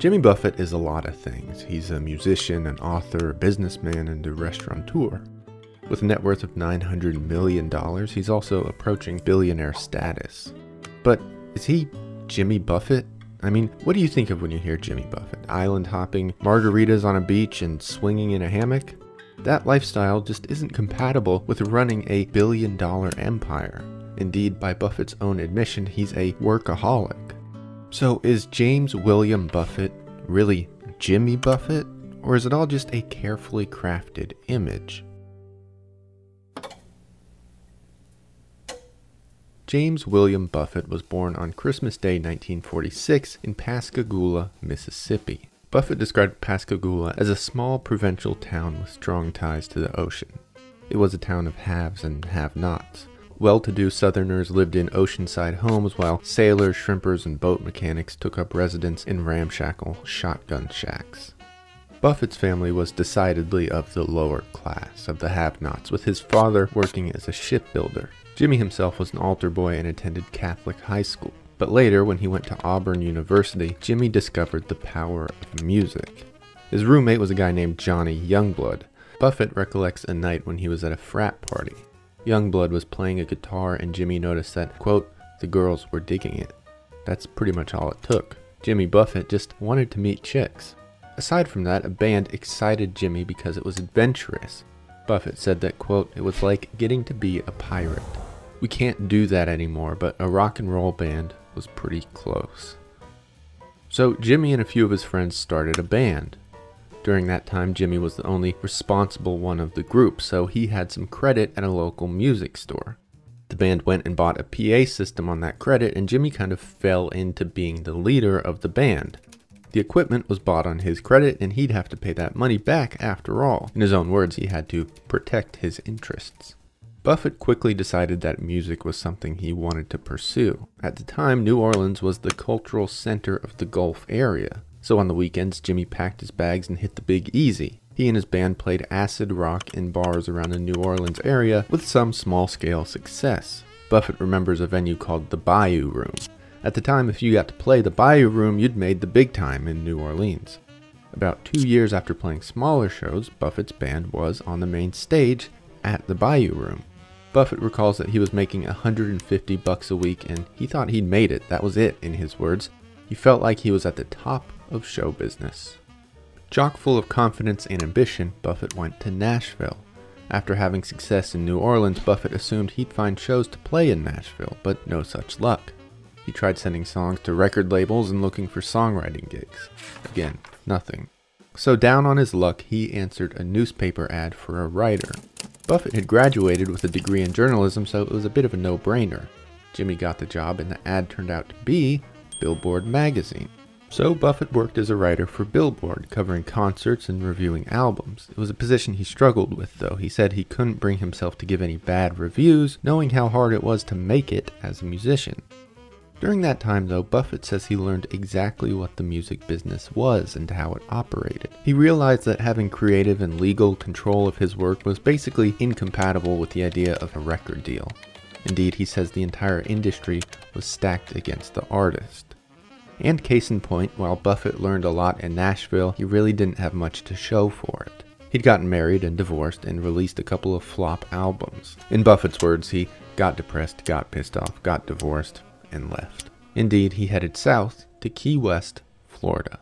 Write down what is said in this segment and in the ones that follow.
Jimmy Buffett is a lot of things. He's a musician, an author, a businessman, and a restaurateur. With a net worth of $900 million, he's also approaching billionaire status. But is he Jimmy Buffett? I mean, what do you think of when you hear Jimmy Buffett? Island hopping, margaritas on a beach, and swinging in a hammock? That lifestyle just isn't compatible with running a billion dollar empire. Indeed, by Buffett's own admission, he's a workaholic. So, is James William Buffett really Jimmy Buffett? Or is it all just a carefully crafted image? James William Buffett was born on Christmas Day 1946 in Pascagoula, Mississippi. Buffett described Pascagoula as a small provincial town with strong ties to the ocean. It was a town of haves and have nots. Well to do Southerners lived in oceanside homes, while sailors, shrimpers, and boat mechanics took up residence in ramshackle shotgun shacks. Buffett's family was decidedly of the lower class, of the have nots, with his father working as a shipbuilder. Jimmy himself was an altar boy and attended Catholic high school. But later, when he went to Auburn University, Jimmy discovered the power of music. His roommate was a guy named Johnny Youngblood. Buffett recollects a night when he was at a frat party. Youngblood was playing a guitar and Jimmy noticed that, quote, the girls were digging it. That's pretty much all it took. Jimmy Buffett just wanted to meet chicks. Aside from that, a band excited Jimmy because it was adventurous. Buffett said that, quote, it was like getting to be a pirate. We can't do that anymore, but a rock and roll band was pretty close. So Jimmy and a few of his friends started a band. During that time, Jimmy was the only responsible one of the group, so he had some credit at a local music store. The band went and bought a PA system on that credit, and Jimmy kind of fell into being the leader of the band. The equipment was bought on his credit, and he'd have to pay that money back after all. In his own words, he had to protect his interests. Buffett quickly decided that music was something he wanted to pursue. At the time, New Orleans was the cultural center of the Gulf area. So on the weekends, Jimmy packed his bags and hit the Big Easy. He and his band played acid rock in bars around the New Orleans area with some small scale success. Buffett remembers a venue called the Bayou Room. At the time, if you got to play the Bayou Room, you'd made the big time in New Orleans. About two years after playing smaller shows, Buffett's band was on the main stage at the Bayou Room. Buffett recalls that he was making 150 bucks a week and he thought he'd made it. That was it, in his words. He felt like he was at the top of show business. Chock full of confidence and ambition, Buffett went to Nashville. After having success in New Orleans, Buffett assumed he'd find shows to play in Nashville, but no such luck. He tried sending songs to record labels and looking for songwriting gigs. Again, nothing. So, down on his luck, he answered a newspaper ad for a writer. Buffett had graduated with a degree in journalism, so it was a bit of a no brainer. Jimmy got the job, and the ad turned out to be Billboard magazine. So Buffett worked as a writer for Billboard, covering concerts and reviewing albums. It was a position he struggled with, though. He said he couldn't bring himself to give any bad reviews, knowing how hard it was to make it as a musician. During that time, though, Buffett says he learned exactly what the music business was and how it operated. He realized that having creative and legal control of his work was basically incompatible with the idea of a record deal. Indeed, he says the entire industry was stacked against the artist. And case in point, while Buffett learned a lot in Nashville, he really didn't have much to show for it. He'd gotten married and divorced and released a couple of flop albums. In Buffett's words, he got depressed, got pissed off, got divorced, and left. Indeed, he headed south to Key West, Florida.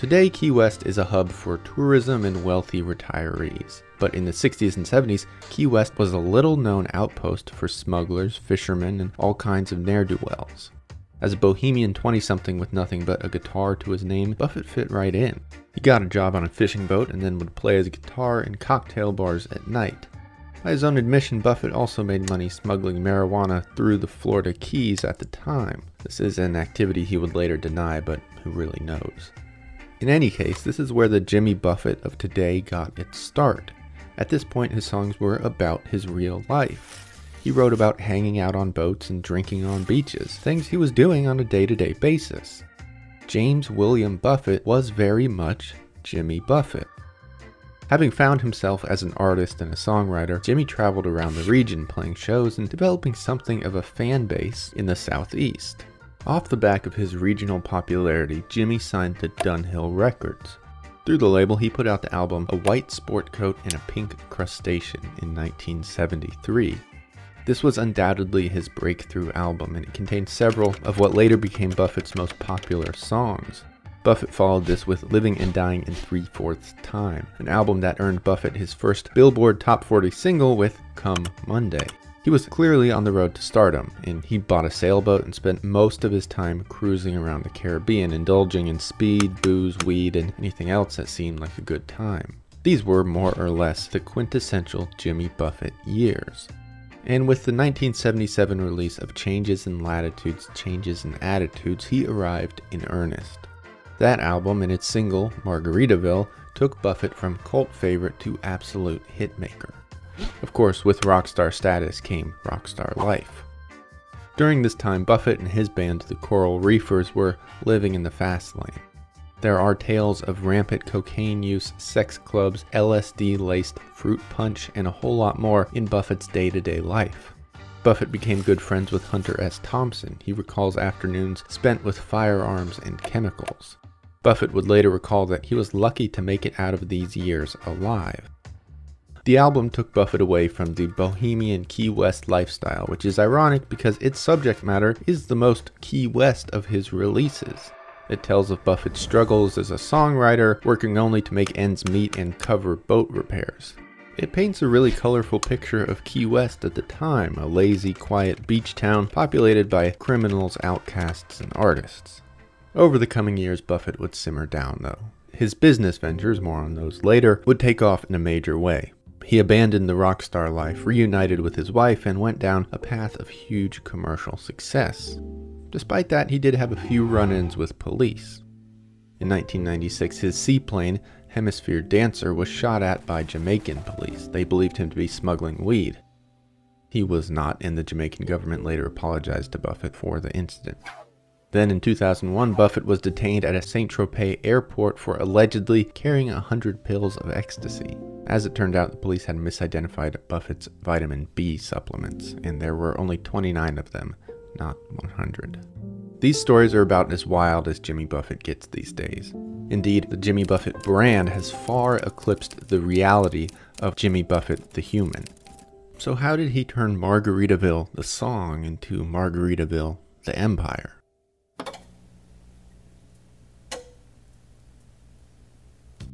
Today, Key West is a hub for tourism and wealthy retirees. But in the 60s and 70s, Key West was a little known outpost for smugglers, fishermen, and all kinds of ne'er do wells. As a bohemian 20 something with nothing but a guitar to his name, Buffett fit right in. He got a job on a fishing boat and then would play his guitar in cocktail bars at night. By his own admission, Buffett also made money smuggling marijuana through the Florida Keys at the time. This is an activity he would later deny, but who really knows? In any case, this is where the Jimmy Buffett of today got its start. At this point, his songs were about his real life. He wrote about hanging out on boats and drinking on beaches, things he was doing on a day to day basis. James William Buffett was very much Jimmy Buffett. Having found himself as an artist and a songwriter, Jimmy traveled around the region playing shows and developing something of a fan base in the southeast. Off the back of his regional popularity, Jimmy signed to Dunhill Records. Through the label, he put out the album A White Sport Coat and a Pink Crustacean in 1973. This was undoubtedly his breakthrough album, and it contained several of what later became Buffett's most popular songs. Buffett followed this with Living and Dying in Three Fourths Time, an album that earned Buffett his first Billboard Top 40 single with Come Monday. He was clearly on the road to stardom, and he bought a sailboat and spent most of his time cruising around the Caribbean, indulging in speed, booze, weed, and anything else that seemed like a good time. These were more or less the quintessential Jimmy Buffett years. And with the 1977 release of Changes in Latitudes, Changes in Attitudes, he arrived in earnest. That album and its single, Margaritaville, took Buffett from cult favorite to absolute hitmaker. Of course, with rockstar status came rockstar life. During this time, Buffett and his band, the Coral Reefers, were living in the fast lane. There are tales of rampant cocaine use, sex clubs, LSD laced fruit punch, and a whole lot more in Buffett's day to day life. Buffett became good friends with Hunter S. Thompson. He recalls afternoons spent with firearms and chemicals. Buffett would later recall that he was lucky to make it out of these years alive. The album took Buffett away from the bohemian Key West lifestyle, which is ironic because its subject matter is the most Key West of his releases. It tells of Buffett's struggles as a songwriter, working only to make ends meet and cover boat repairs. It paints a really colorful picture of Key West at the time, a lazy, quiet beach town populated by criminals, outcasts, and artists. Over the coming years, Buffett would simmer down, though. His business ventures, more on those later, would take off in a major way. He abandoned the rock star life, reunited with his wife, and went down a path of huge commercial success. Despite that, he did have a few run ins with police. In 1996, his seaplane, Hemisphere Dancer, was shot at by Jamaican police. They believed him to be smuggling weed. He was not, and the Jamaican government later apologized to Buffett for the incident. Then in 2001, Buffett was detained at a St. Tropez airport for allegedly carrying 100 pills of ecstasy. As it turned out, the police had misidentified Buffett's vitamin B supplements, and there were only 29 of them, not 100. These stories are about as wild as Jimmy Buffett gets these days. Indeed, the Jimmy Buffett brand has far eclipsed the reality of Jimmy Buffett the human. So, how did he turn Margaritaville the song into Margaritaville the empire?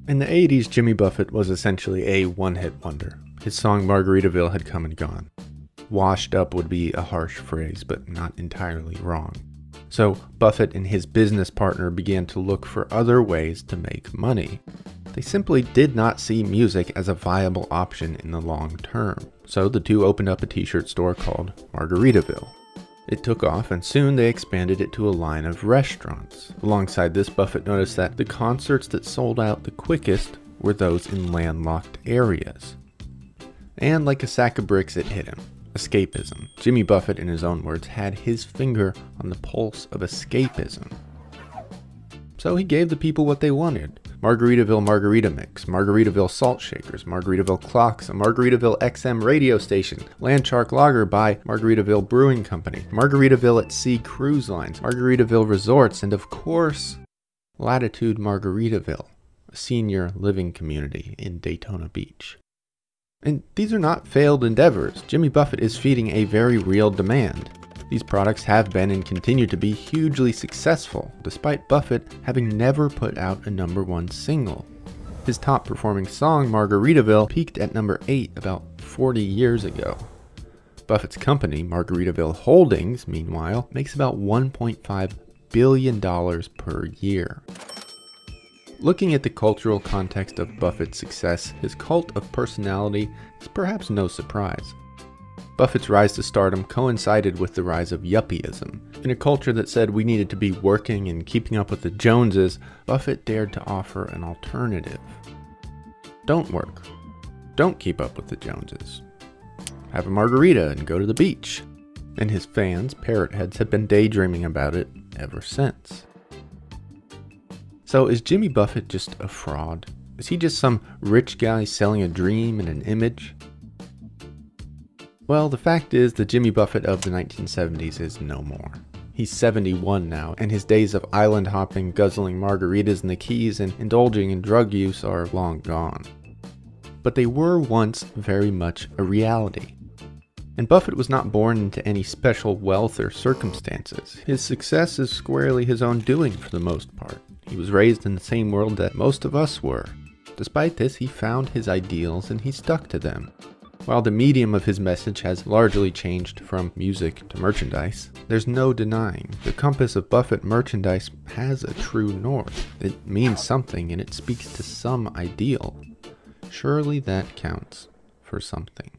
In the 80s, Jimmy Buffett was essentially a one hit wonder. His song Margaritaville had come and gone. Washed up would be a harsh phrase, but not entirely wrong. So, Buffett and his business partner began to look for other ways to make money. They simply did not see music as a viable option in the long term. So, the two opened up a t shirt store called Margaritaville. It took off, and soon they expanded it to a line of restaurants. Alongside this, Buffett noticed that the concerts that sold out the quickest were those in landlocked areas. And like a sack of bricks, it hit him escapism. Jimmy Buffett, in his own words, had his finger on the pulse of escapism. So he gave the people what they wanted Margaritaville Margarita Mix, Margaritaville Salt Shakers, Margaritaville Clocks, a Margaritaville XM radio station, Landshark Lager by Margaritaville Brewing Company, Margaritaville at Sea Cruise Lines, Margaritaville Resorts, and of course, Latitude Margaritaville, a senior living community in Daytona Beach. And these are not failed endeavors. Jimmy Buffett is feeding a very real demand. These products have been and continue to be hugely successful, despite Buffett having never put out a number one single. His top performing song, Margaritaville, peaked at number 8 about 40 years ago. Buffett's company, Margaritaville Holdings, meanwhile, makes about $1.5 billion per year. Looking at the cultural context of Buffett's success, his cult of personality is perhaps no surprise. Buffett's rise to stardom coincided with the rise of yuppieism. In a culture that said we needed to be working and keeping up with the Joneses, Buffett dared to offer an alternative. Don't work. Don't keep up with the Joneses. Have a margarita and go to the beach. And his fans, parrot heads, have been daydreaming about it ever since. So is Jimmy Buffett just a fraud? Is he just some rich guy selling a dream and an image? Well, the fact is that Jimmy Buffett of the 1970s is no more. He's 71 now, and his days of island hopping, guzzling margaritas in the Keys, and indulging in drug use are long gone. But they were once very much a reality. And Buffett was not born into any special wealth or circumstances. His success is squarely his own doing for the most part. He was raised in the same world that most of us were. Despite this, he found his ideals and he stuck to them. While the medium of his message has largely changed from music to merchandise, there's no denying the compass of Buffett merchandise has a true north. It means something and it speaks to some ideal. Surely that counts for something.